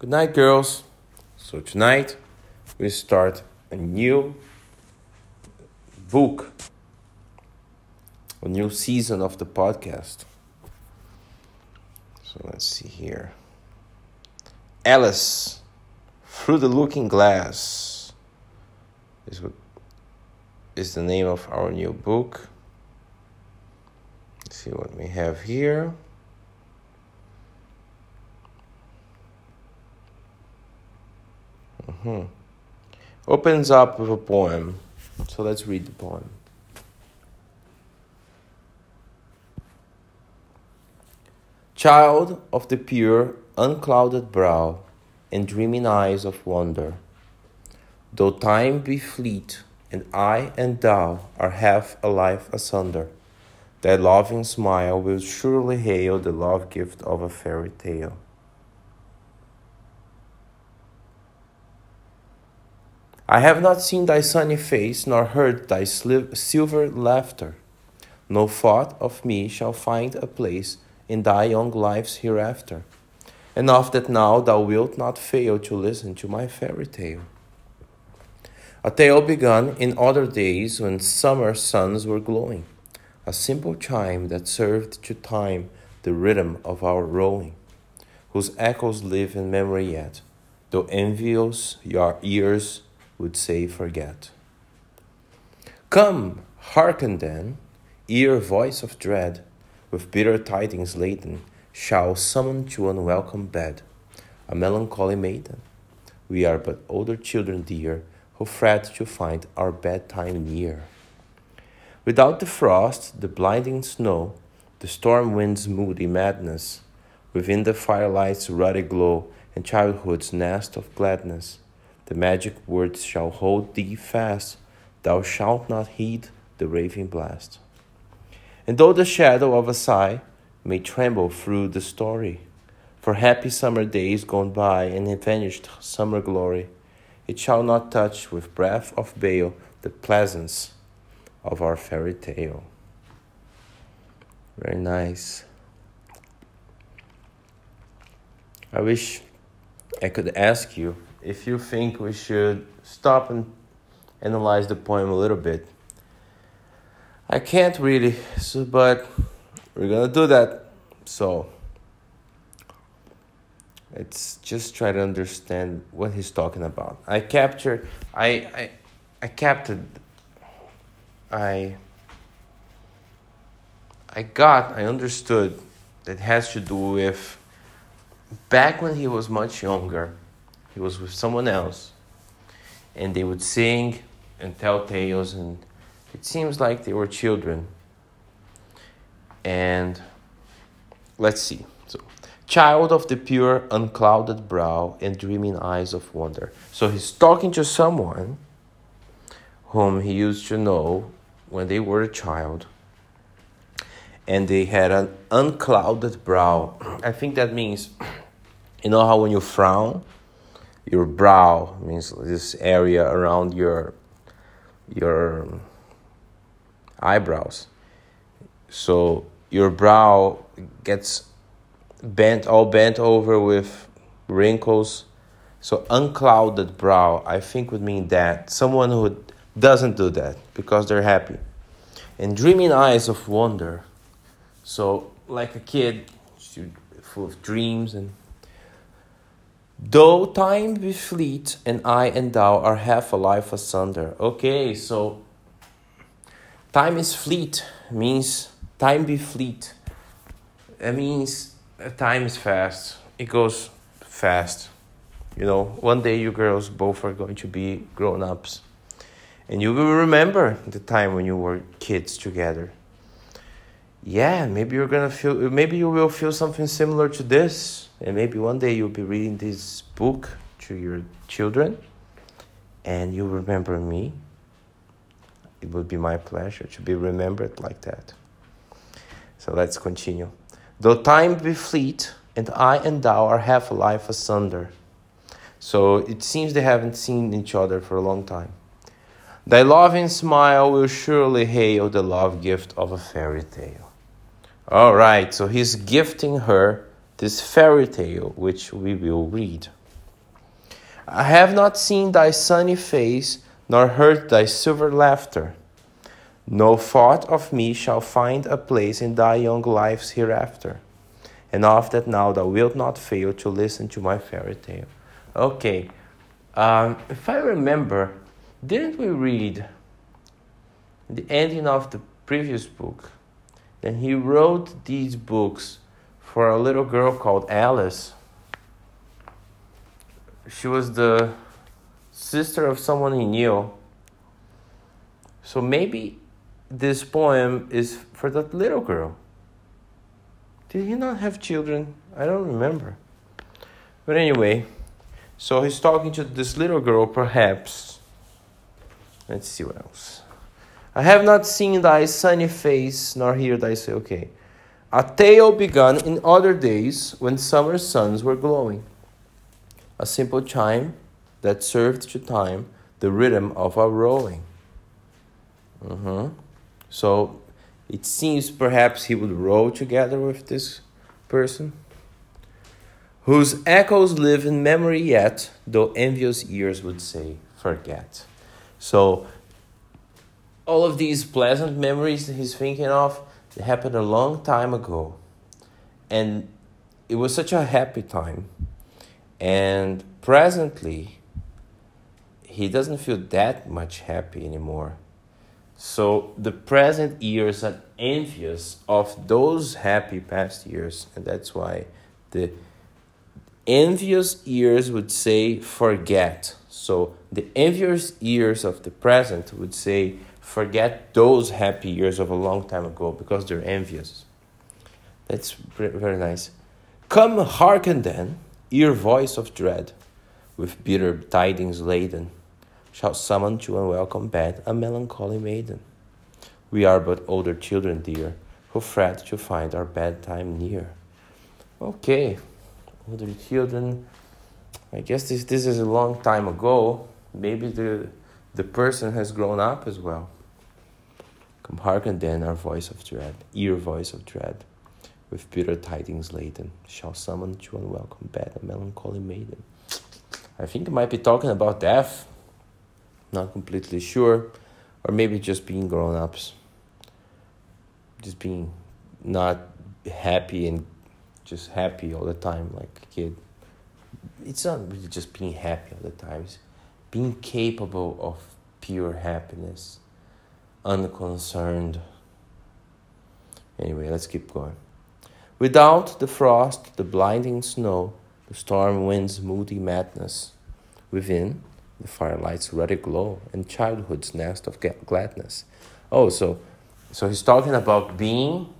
Good night, girls. So, tonight we start a new book, a new season of the podcast. So, let's see here. Alice through the looking glass is what is the name of our new book. Let's see what we have here. Hmm. Opens up with a poem. So let's read the poem. Child of the pure, unclouded brow and dreaming eyes of wonder, though time be fleet and I and thou are half a life asunder, thy loving smile will surely hail the love gift of a fairy tale. I have not seen thy sunny face, nor heard thy silver laughter. No thought of me shall find a place in thy young lives hereafter. Enough that now thou wilt not fail to listen to my fairy tale. A tale begun in other days when summer suns were glowing, a simple chime that served to time the rhythm of our rowing, whose echoes live in memory yet, though envious your ears would say, Forget. Come, hearken then, ear voice of dread, with bitter tidings laden, shall summon to unwelcome bed a melancholy maiden. We are but older children dear, who fret to find our bedtime near. Without the frost, the blinding snow, the storm wind's moody madness, within the firelight's ruddy glow, and childhood's nest of gladness, the magic words shall hold thee fast, thou shalt not heed the raving blast. And though the shadow of a sigh may tremble through the story, for happy summer days gone by and vanished summer glory, it shall not touch with breath of bale the pleasance of our fairy tale. Very nice. I wish I could ask you if you think we should stop and analyze the poem a little bit. I can't really, so, but we're gonna do that. So let's just try to understand what he's talking about. I captured, I, I, I captured, I, I got, I understood that has to do with back when he was much younger he was with someone else, and they would sing and tell tales, and it seems like they were children. And let's see. So, child of the pure, unclouded brow and dreaming eyes of wonder. So he's talking to someone whom he used to know when they were a child. And they had an unclouded brow. I think that means, you know how when you frown, your brow means this area around your your um, eyebrows. So your brow gets bent all bent over with wrinkles. So unclouded brow i think would mean that someone who doesn't do that because they're happy. And dreaming eyes of wonder. So like a kid full of dreams and Though time be fleet, and I and thou are half a life asunder. Okay, so time is fleet means time be fleet. It means time is fast. It goes fast. You know, one day you girls both are going to be grown ups. And you will remember the time when you were kids together. Yeah, maybe you're gonna feel, maybe you will feel something similar to this and maybe one day you'll be reading this book to your children and you remember me. It would be my pleasure to be remembered like that. So let's continue. Though time be fleet, and I and thou are half a life asunder. So it seems they haven't seen each other for a long time. Thy loving smile will surely hail the love gift of a fairy tale. All right, so he's gifting her this fairy tale which we will read. I have not seen thy sunny face, nor heard thy silver laughter. No thought of me shall find a place in thy young lives hereafter. And of that now thou wilt not fail to listen to my fairy tale. Okay, um, if I remember, didn't we read the ending of the previous book? Then he wrote these books for a little girl called Alice. She was the sister of someone he knew. So maybe this poem is for that little girl. Did he not have children? I don't remember. But anyway, so he's talking to this little girl, perhaps. Let's see what else. I have not seen thy sunny face, nor hear thy say, okay. A tale begun in other days when summer suns were glowing. A simple chime that served to time the rhythm of our rowing. Mm-hmm. So it seems perhaps he would row together with this person, whose echoes live in memory yet, though envious ears would say, forget. So all of these pleasant memories he's thinking of happened a long time ago. And it was such a happy time. And presently, he doesn't feel that much happy anymore. So the present years are envious of those happy past years, and that's why the envious years would say forget. So the envious years of the present would say forget those happy years of a long time ago because they're envious. That's very nice. Come hearken then, ear voice of dread, with bitter tidings laden shall summon to unwelcome bed a melancholy maiden. We are but older children, dear, who fret to find our bedtime near. Okay, older children. I guess this this is a long time ago. Maybe the the person has grown up as well. Come hearken then our voice of dread, ear voice of dread, with bitter tidings laden, shall summon to unwelcome bed a melancholy maiden. I think it might be talking about death not completely sure, or maybe just being grown ups, just being not happy and just happy all the time like a kid. It's not really just being happy all the time, it's being capable of pure happiness, unconcerned. Anyway, let's keep going. Without the frost, the blinding snow, the storm wind's moody madness. Within, the firelight's ruddy glow, and childhood's nest of gladness. Oh, so, so he's talking about being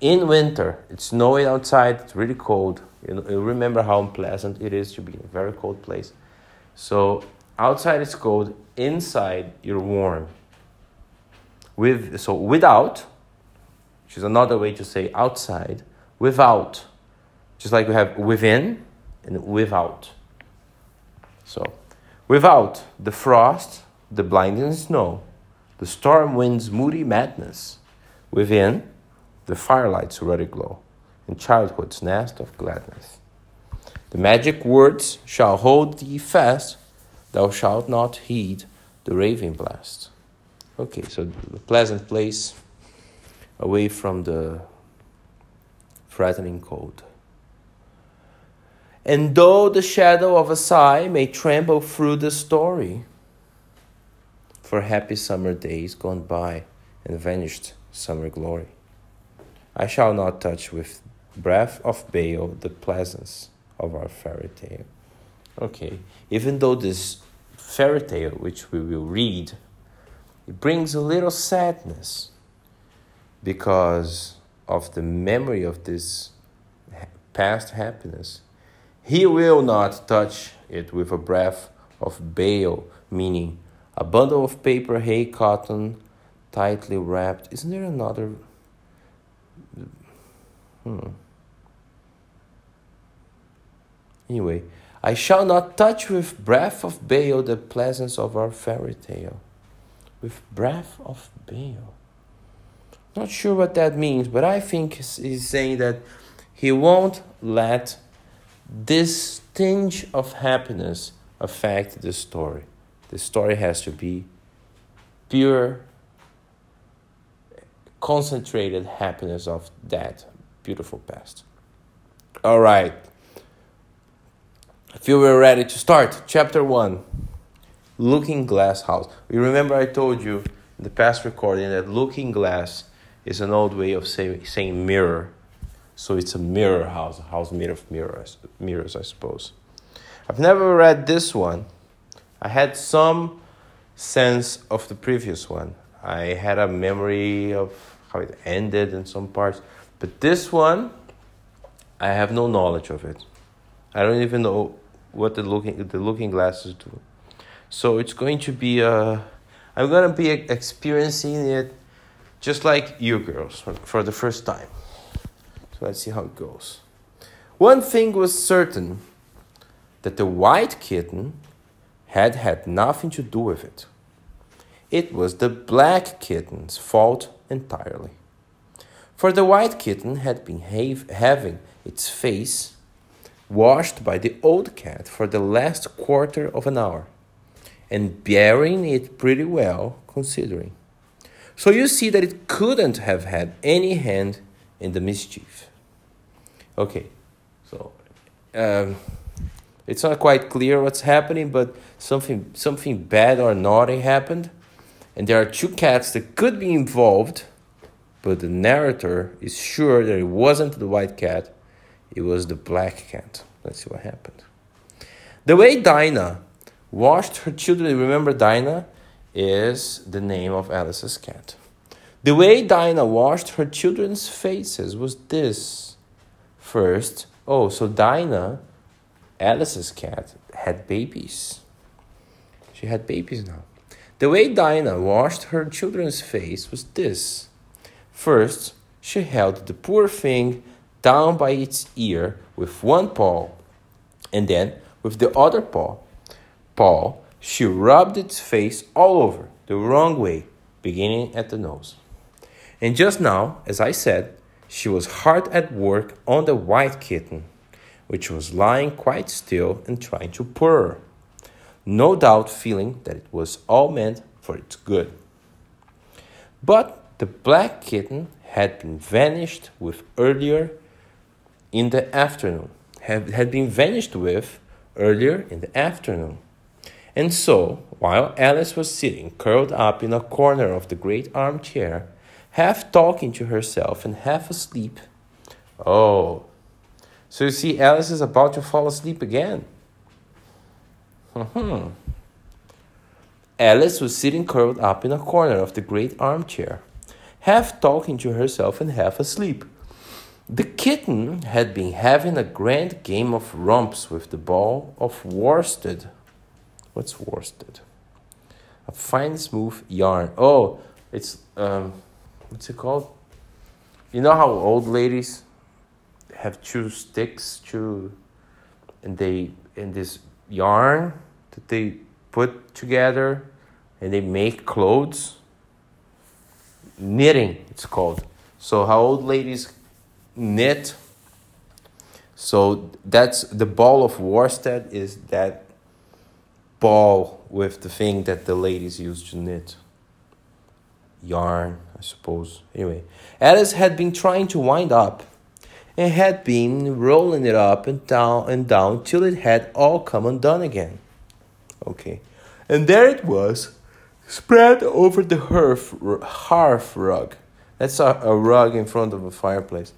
in winter. It's snowing outside. It's really cold. You, know, you remember how unpleasant it is to be in a very cold place. So outside it's cold. Inside you're warm. With so without, which is another way to say outside. Without, just like we have within and without. So Without the frost, the blinding snow, the storm wind's moody madness. Within, the firelight's ruddy glow, and childhood's nest of gladness. The magic words shall hold thee fast, thou shalt not heed the raving blast. Okay, so the pleasant place away from the threatening cold. And though the shadow of a sigh may tremble through the story, for happy summer days gone by and vanished summer glory, I shall not touch with breath of bale the pleasance of our fairy tale. Okay, even though this fairy tale, which we will read, it brings a little sadness because of the memory of this past happiness he will not touch it with a breath of bale, meaning a bundle of paper, hay, cotton, tightly wrapped. Isn't there another? Hmm. Anyway, I shall not touch with breath of bale the pleasance of our fairy tale. With breath of bale. Not sure what that means, but I think he's saying that he won't let this tinge of happiness affect the story. The story has to be pure, concentrated happiness of that beautiful past. All right. I feel we're ready to start. Chapter 1 Looking Glass House. You remember I told you in the past recording that looking glass is an old way of say, saying mirror. So it's a mirror house, a house made of mirrors, mirrors, I suppose. I've never read this one. I had some sense of the previous one. I had a memory of how it ended in some parts, but this one, I have no knowledge of it. I don't even know what the looking the looking glasses do. So it's going to be uh, I'm gonna be experiencing it, just like you girls for, for the first time. So let's see how it goes. One thing was certain that the white kitten had had nothing to do with it. It was the black kitten's fault entirely. For the white kitten had been having its face washed by the old cat for the last quarter of an hour, and bearing it pretty well considering. So you see that it couldn't have had any hand in the mischief. Okay, so um, it's not quite clear what's happening, but something something bad or naughty happened, and there are two cats that could be involved, but the narrator is sure that it wasn't the white cat, it was the black cat. Let's see what happened. The way Dinah washed her children, remember Dinah is the name of Alice's cat. The way Dinah washed her children's faces was this First, oh, so Dinah, Alice's cat, had babies. She had babies now. The way Dinah washed her children's face was this. First, she held the poor thing down by its ear with one paw, and then with the other paw, paw, she rubbed its face all over the wrong way, beginning at the nose. And just now, as I said, she was hard at work on the white kitten, which was lying quite still and trying to purr, no doubt feeling that it was all meant for its good. But the black kitten had been vanished with earlier in the afternoon, had, had been vanished with earlier in the afternoon. And so, while Alice was sitting curled up in a corner of the great armchair, half talking to herself and half asleep. Oh, so you see, Alice is about to fall asleep again. Hmm. Alice was sitting curled up in a corner of the great armchair, half talking to herself and half asleep. The kitten had been having a grand game of romps with the ball of worsted. What's worsted? A fine, smooth yarn. Oh, it's um, what's it called? You know how old ladies have two sticks, two, and they in this yarn that they put together, and they make clothes. Knitting, it's called. So how old ladies knit. So that's the ball of worsted is that ball with the thing that the ladies used to knit. Yarn. I suppose. Anyway, Alice had been trying to wind up and had been rolling it up and down and down till it had all come undone again. Okay, and there it was, spread over the hearth, hearth rug. That's a, a rug in front of a fireplace,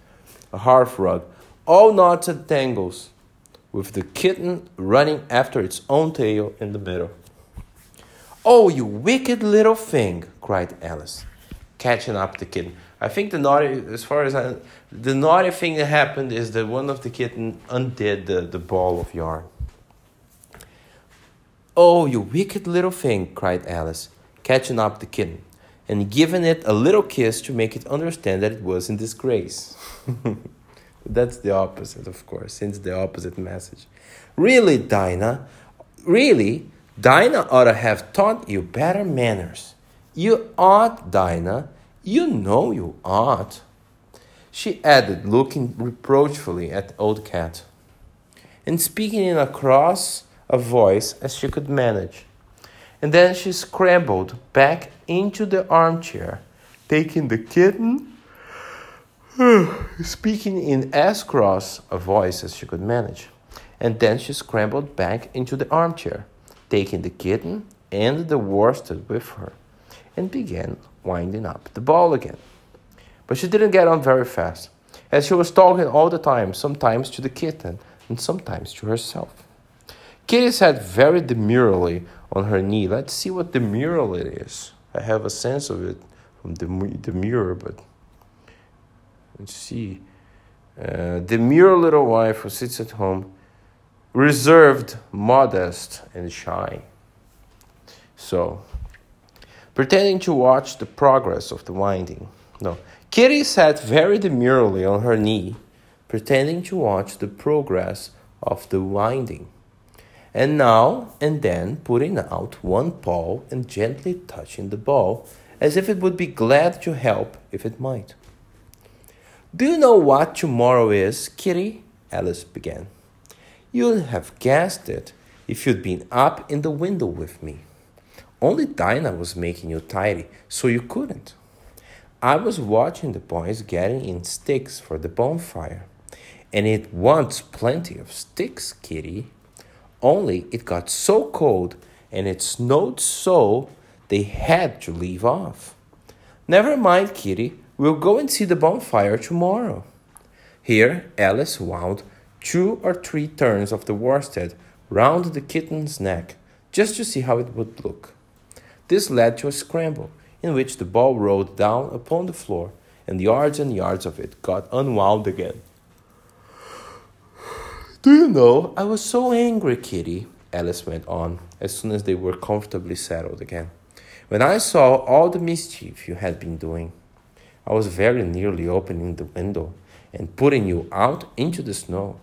a hearth rug, all knots and tangles, with the kitten running after its own tail in the middle. Oh, you wicked little thing! cried Alice catching up the kitten. I think the naughty, as far as I, the naughty thing that happened is that one of the kitten undid the, the ball of yarn. Oh, you wicked little thing, cried Alice, catching up the kitten and giving it a little kiss to make it understand that it was in disgrace. That's the opposite, of course, since the opposite message. Really, Dinah, really, Dinah ought to have taught you better manners. You ought, Dinah. You know you ought. She added, looking reproachfully at the old cat. and speaking in a cross a voice as she could manage. And then she scrambled back into the armchair, taking the kitten, speaking in as cross a voice as she could manage. And then she scrambled back into the armchair, taking the kitten and the worsted with her, and began winding up the ball again. But she didn't get on very fast, as she was talking all the time, sometimes to the kitten and sometimes to herself. Kitty said very demurely on her knee. Let's see what the mural it is. I have a sense of it from the the mirror, but let's see. Uh, demure little wife who sits at home, reserved, modest, and shy. So, pretending to watch the progress of the winding. No, Kitty sat very demurely on her knee, pretending to watch the progress of the winding, and now and then putting out one paw and gently touching the ball, as if it would be glad to help if it might. Do you know what tomorrow is, Kitty? Alice began. You'd have guessed it if you'd been up in the window with me. Only Dinah was making you tidy, so you couldn't. I was watching the boys getting in sticks for the bonfire. And it wants plenty of sticks, Kitty. Only it got so cold and it snowed so they had to leave off. Never mind, Kitty. We'll go and see the bonfire tomorrow. Here, Alice wound two or three turns of the worsted round the kitten's neck just to see how it would look. This led to a scramble in which the ball rolled down upon the floor, and yards and yards of it got unwound again. Do you know, I was so angry, Kitty, Alice went on, as soon as they were comfortably settled again, when I saw all the mischief you had been doing. I was very nearly opening the window and putting you out into the snow,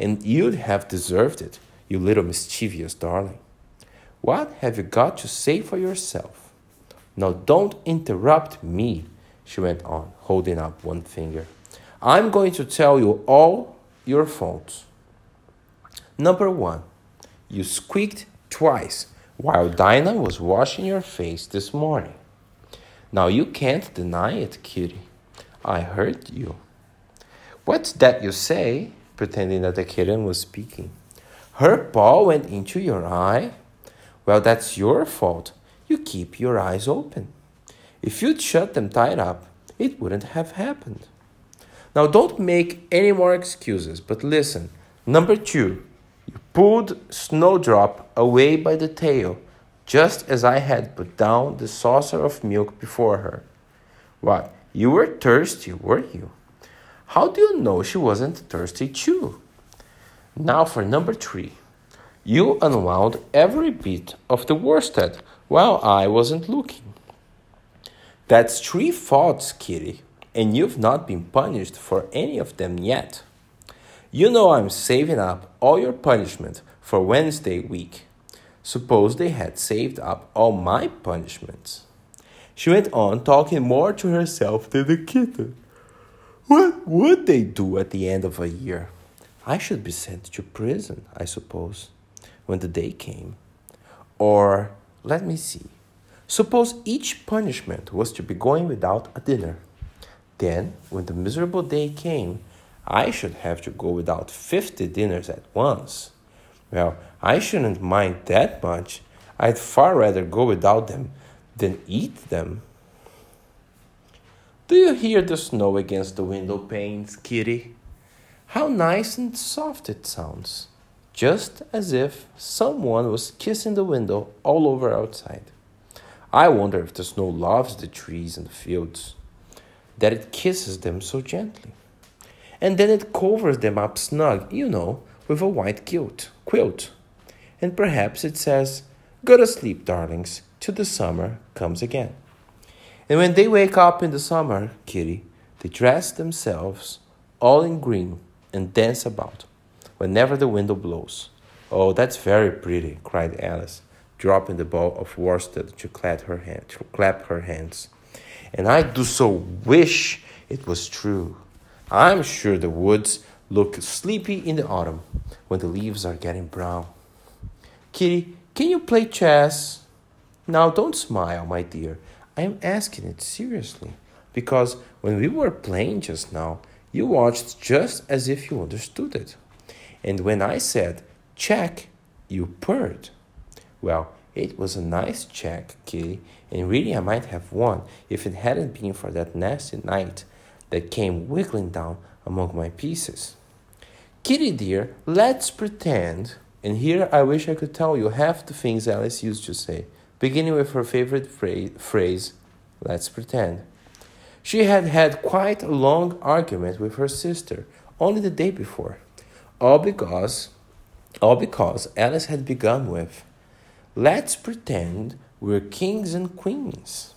and you'd have deserved it, you little mischievous darling. What have you got to say for yourself? Now don't interrupt me, she went on, holding up one finger. I'm going to tell you all your faults. Number one, you squeaked twice while Dinah was washing your face this morning. Now you can't deny it, Kitty. I heard you. What's that you say? pretending that the kitten was speaking. Her paw went into your eye? Well, that's your fault you keep your eyes open. If you'd shut them tight up, it wouldn't have happened. Now, don't make any more excuses, but listen. Number two, pulled Snowdrop away by the tail, just as I had put down the saucer of milk before her. What, you were thirsty, were you? How do you know she wasn't thirsty too? Now for number three. You unwound every bit of the worsted while I wasn't looking. That's three faults, Kitty, and you've not been punished for any of them yet. You know I'm saving up all your punishment for Wednesday week. Suppose they had saved up all my punishments. She went on, talking more to herself than the kitten. What would they do at the end of a year? I should be sent to prison, I suppose, when the day came. Or let me see. Suppose each punishment was to be going without a dinner. Then, when the miserable day came, I should have to go without 50 dinners at once. Well, I shouldn't mind that much. I'd far rather go without them than eat them. Do you hear the snow against the window panes, Kitty? How nice and soft it sounds just as if someone was kissing the window all over outside. I wonder if the snow loves the trees and the fields, that it kisses them so gently. And then it covers them up snug, you know, with a white quilt, quilt. And perhaps it says, Go to sleep, darlings, till the summer comes again. And when they wake up in the summer, Kitty, they dress themselves all in green and dance about whenever the wind blows. Oh, that's very pretty, cried Alice, dropping the ball of worsted to clap her, hand, to clap her hands. And I do so wish it was true. I'm sure the woods look sleepy in the autumn when the leaves are getting brown. Kitty, can you play chess? Now don't smile, my dear. I am asking it seriously because when we were playing just now, you watched just as if you understood it. And when I said check, you purred. Well, it was a nice check, Kitty, and really I might have won if it hadn't been for that nasty knight that came wiggling down among my pieces. Kitty dear, let's pretend. And here I wish I could tell you half the things Alice used to say, beginning with her favorite phrase, let's pretend. She had had quite a long argument with her sister only the day before, all because, all because Alice had begun with, let's pretend we're kings and queens.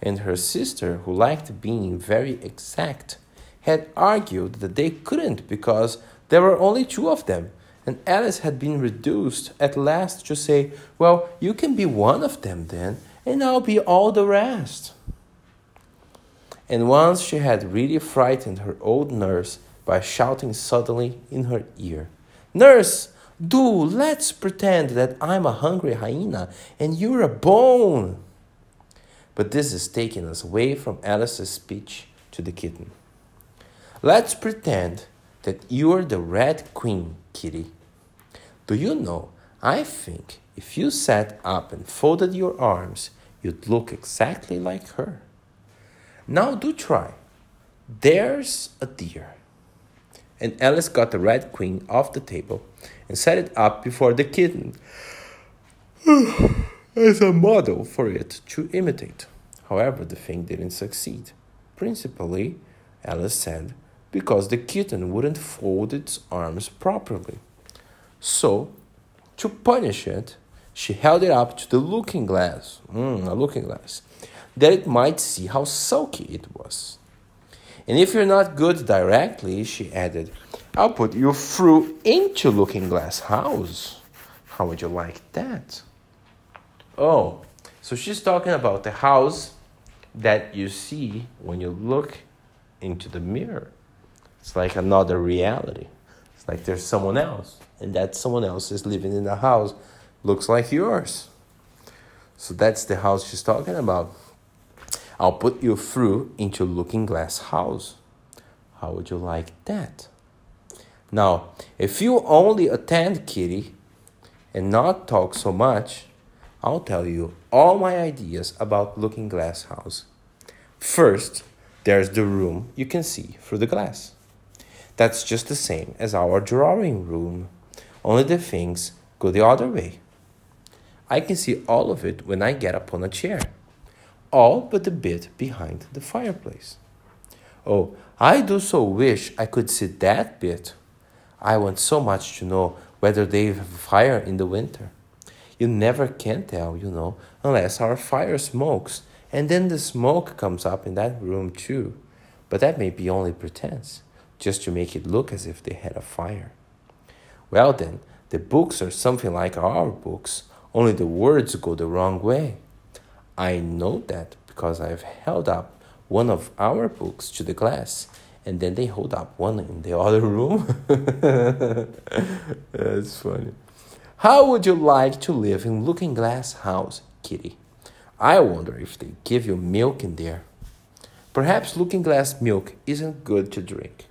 And her sister, who liked being very exact, had argued that they couldn't because there were only two of them, and Alice had been reduced at last to say, Well, you can be one of them then, and I'll be all the rest. And once she had really frightened her old nurse by shouting suddenly in her ear, Nurse, do let's pretend that I'm a hungry hyena and you're a bone. But this is taking us away from Alice's speech to the kitten. Let's pretend that you're the Red Queen, Kitty. Do you know, I think if you sat up and folded your arms, you'd look exactly like her. Now do try. There's a dear. And Alice got the Red Queen off the table and set it up before the kitten as a model for it to imitate. However, the thing didn't succeed. Principally, Alice said, because the kitten wouldn't fold its arms properly. So, to punish it, she held it up to the looking glass, mm, a looking glass, that it might see how sulky it was. And if you're not good directly, she added, I'll put you through into looking glass house. How would you like that? Oh, so she's talking about the house that you see when you look into the mirror. It's like another reality. It's like there's someone else, and that someone else is living in a house looks like yours. So that's the house she's talking about. I'll put you through into looking glass house. How would you like that? Now, if you only attend Kitty and not talk so much, I'll tell you all my ideas about looking glass house. First, there's the room you can see through the glass. That's just the same as our drawing room, only the things go the other way. I can see all of it when I get upon a chair, all but the bit behind the fireplace. Oh, I do so wish I could see that bit. I want so much to know whether they have a fire in the winter. You never can tell, you know, unless our fire smokes, and then the smoke comes up in that room too. But that may be only pretense just to make it look as if they had a fire. Well, then, the books are something like our books, only the words go the wrong way. I know that because I've held up one of our books to the glass and then they hold up one in the other room. That's funny. How would you like to live in Looking Glass House, Kitty? I wonder if they give you milk in there. Perhaps Looking Glass milk isn't good to drink.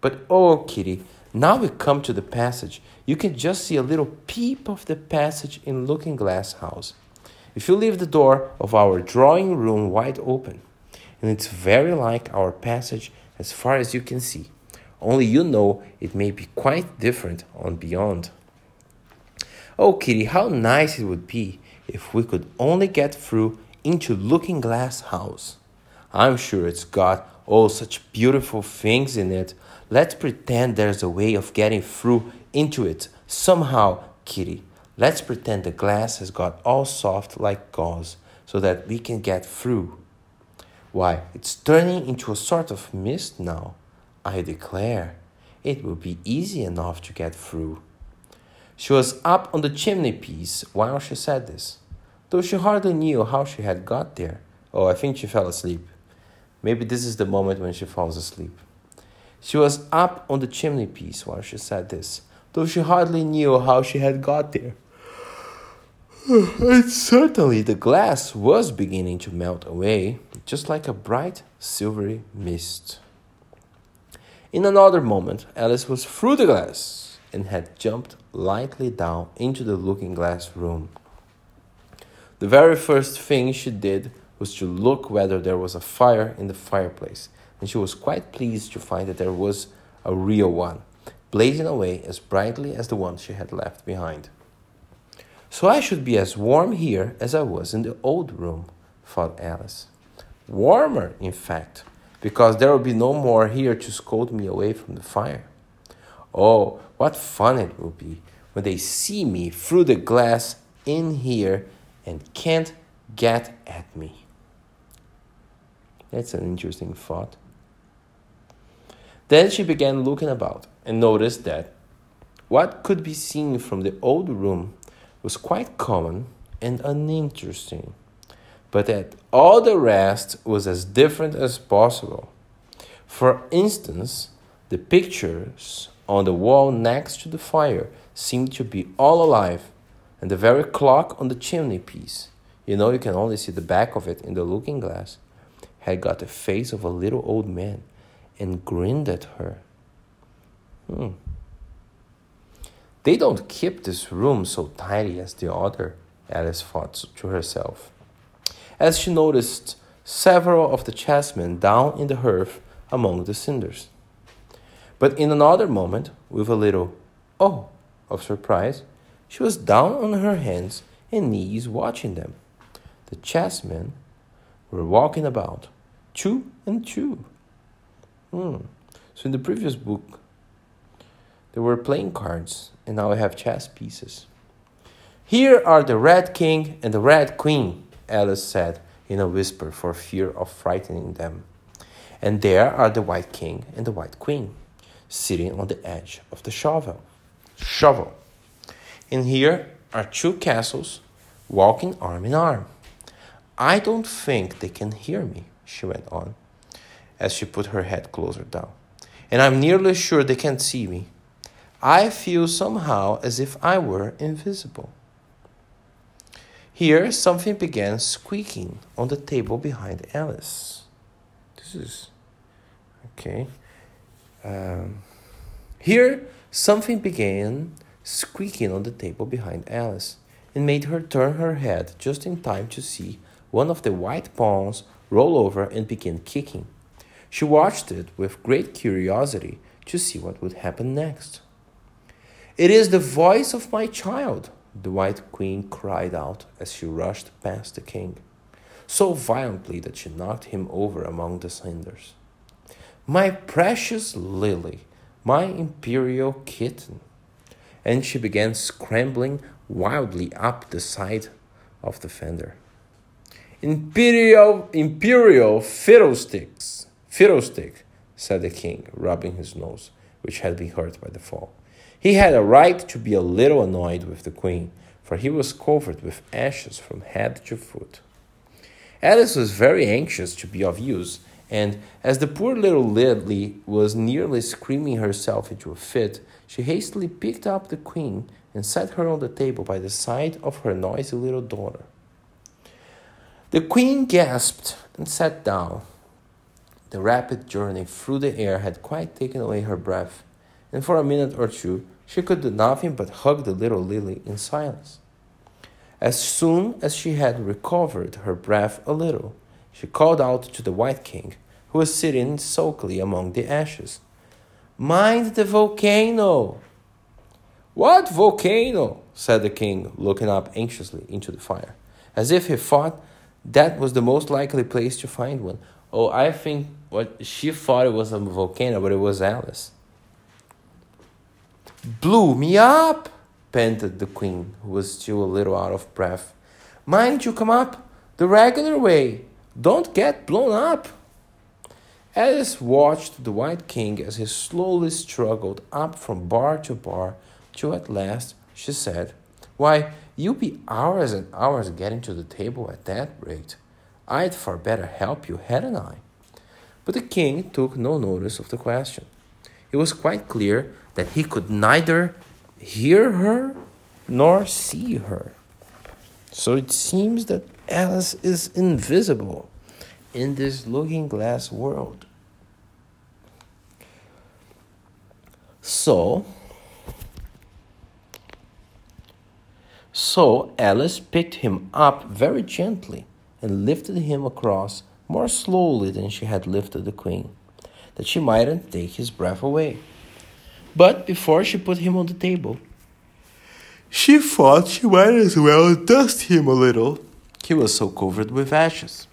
But oh, Kitty, now we come to the passage. You can just see a little peep of the passage in Looking Glass House. If you leave the door of our drawing room wide open, and it's very like our passage as far as you can see, only you know it may be quite different on beyond. Oh, Kitty, how nice it would be if we could only get through into Looking Glass House. I'm sure it's got all such beautiful things in it Let's pretend there's a way of getting through into it somehow, Kitty. Let's pretend the glass has got all soft like gauze so that we can get through. Why, it's turning into a sort of mist now. I declare, it will be easy enough to get through. She was up on the chimney piece while she said this, though she hardly knew how she had got there. Oh, I think she fell asleep. Maybe this is the moment when she falls asleep. She was up on the chimney piece while she said this, though she hardly knew how she had got there. And certainly the glass was beginning to melt away, just like a bright silvery mist. In another moment, Alice was through the glass and had jumped lightly down into the looking glass room. The very first thing she did was to look whether there was a fire in the fireplace, and she was quite pleased to find that there was a real one, blazing away as brightly as the one she had left behind. So I should be as warm here as I was in the old room, thought Alice. Warmer, in fact, because there will be no more here to scold me away from the fire. Oh, what fun it will be when they see me through the glass in here and can't get at me. That's an interesting thought. Then she began looking about and noticed that what could be seen from the old room was quite common and uninteresting, but that all the rest was as different as possible. For instance, the pictures on the wall next to the fire seemed to be all alive, and the very clock on the chimney piece you know, you can only see the back of it in the looking glass had got the face of a little old man and grinned at her. Hmm. They don't keep this room so tidy as the other, Alice thought to herself. As she noticed several of the chessmen down in the hearth among the cinders. But in another moment, with a little oh of surprise, she was down on her hands and knees watching them. The chessmen were walking about, two and two. Hmm. So in the previous book, there were playing cards, and now I have chess pieces. Here are the Red King and the Red Queen, Alice said in a whisper for fear of frightening them. And there are the White King and the White Queen, sitting on the edge of the shovel. Shovel. And here are two castles walking arm in arm. I don't think they can hear me, she went on, as she put her head closer down. And I'm nearly sure they can't see me. I feel somehow as if I were invisible. Here, something began squeaking on the table behind Alice. This is okay. Um, here, something began squeaking on the table behind Alice and made her turn her head just in time to see one of the white pawns roll over and begin kicking. She watched it with great curiosity to see what would happen next. It is the voice of my child, the White Queen cried out as she rushed past the king, so violently that she knocked him over among the cinders. My precious Lily, my imperial kitten. And she began scrambling wildly up the side of the fender. Imperial, imperial fiddlesticks, fiddlestick, said the king, rubbing his nose, which had been hurt by the fall. He had a right to be a little annoyed with the queen, for he was covered with ashes from head to foot. Alice was very anxious to be of use, and as the poor little Lily was nearly screaming herself into a fit, she hastily picked up the queen and set her on the table by the side of her noisy little daughter. The queen gasped and sat down. The rapid journey through the air had quite taken away her breath, and for a minute or two she could do nothing but hug the little Lily in silence. As soon as she had recovered her breath a little, she called out to the White King, who was sitting sulkily among the ashes. Mind the volcano! What volcano? said the king, looking up anxiously into the fire, as if he thought that was the most likely place to find one. Oh, I think what she thought it was a volcano, but it was Alice blew me up, panted the queen, who was still a little out of breath. Mind you come up the regular way. Don't get blown up. Alice watched the White King as he slowly struggled up from bar to bar, till at last she said, Why, you'll be hours and hours getting to the table at that rate. I'd far better help you, hadn't I? But the king took no notice of the question. it was quite clear that he could neither hear her nor see her. So it seems that Alice is invisible in this looking glass world. So, so Alice picked him up very gently and lifted him across more slowly than she had lifted the queen, that she mightn't take his breath away. But before she put him on the table, she thought she might as well dust him a little. He was so covered with ashes.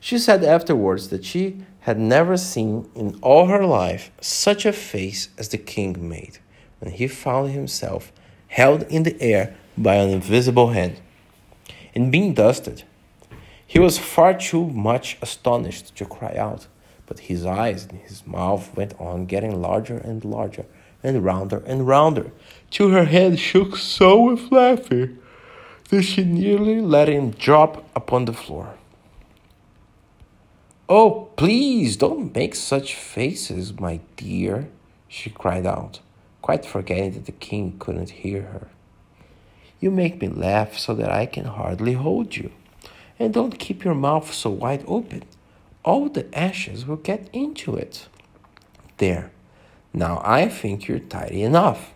She said afterwards that she had never seen in all her life such a face as the king made when he found himself held in the air by an invisible hand and being dusted. He was far too much astonished to cry out, but his eyes and his mouth went on getting larger and larger and rounder and rounder, till her head shook so with laughing that she nearly let him drop upon the floor. Oh, please don't make such faces, my dear, she cried out, quite forgetting that the king couldn't hear her. You make me laugh so that I can hardly hold you. And don't keep your mouth so wide open. All the ashes will get into it. There. Now I think you're tidy enough.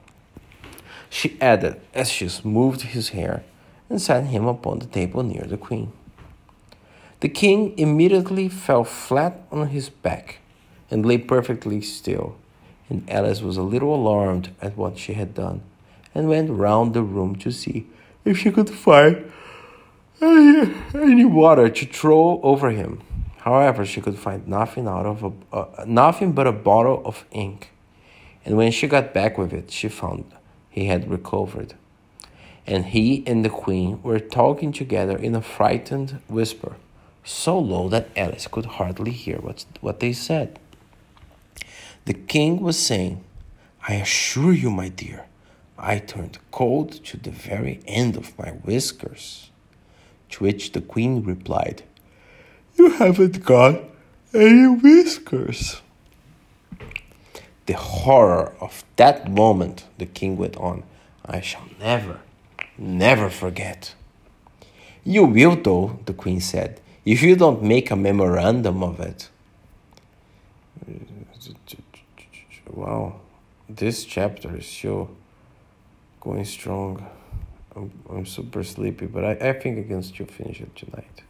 She added as she smoothed his hair and set him upon the table near the queen. The king immediately fell flat on his back and lay perfectly still, and Alice was a little alarmed at what she had done and went round the room to see if she could find any, any water to throw over him. However, she could find nothing out of a, uh, nothing but a bottle of ink. And when she got back with it, she found he had recovered. And he and the queen were talking together in a frightened whisper, so low that Alice could hardly hear what, what they said. The king was saying, I assure you, my dear, I turned cold to the very end of my whiskers. To which the queen replied, You haven't got any whiskers. The horror of that moment, the king went on, I shall never, never forget. You will, though, the queen said, if you don't make a memorandum of it. Wow, this chapter is still going strong. I'm, I'm super sleepy, but I, I think I can still finish it tonight.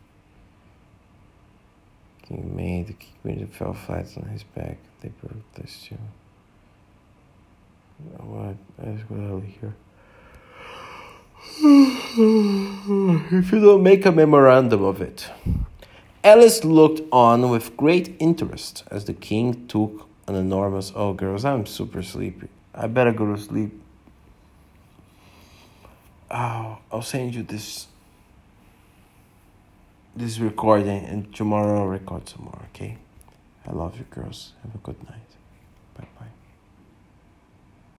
King made the king fell flat on his back. They broke this too. What? That's what I'll hear. if you don't make a memorandum of it. Alice looked on with great interest as the king took an enormous. Oh, girls, I'm super sleepy. I better go to sleep. Oh, I'll send you this this recording and tomorrow I'll record some more, okay? I love you girls. Have a good night.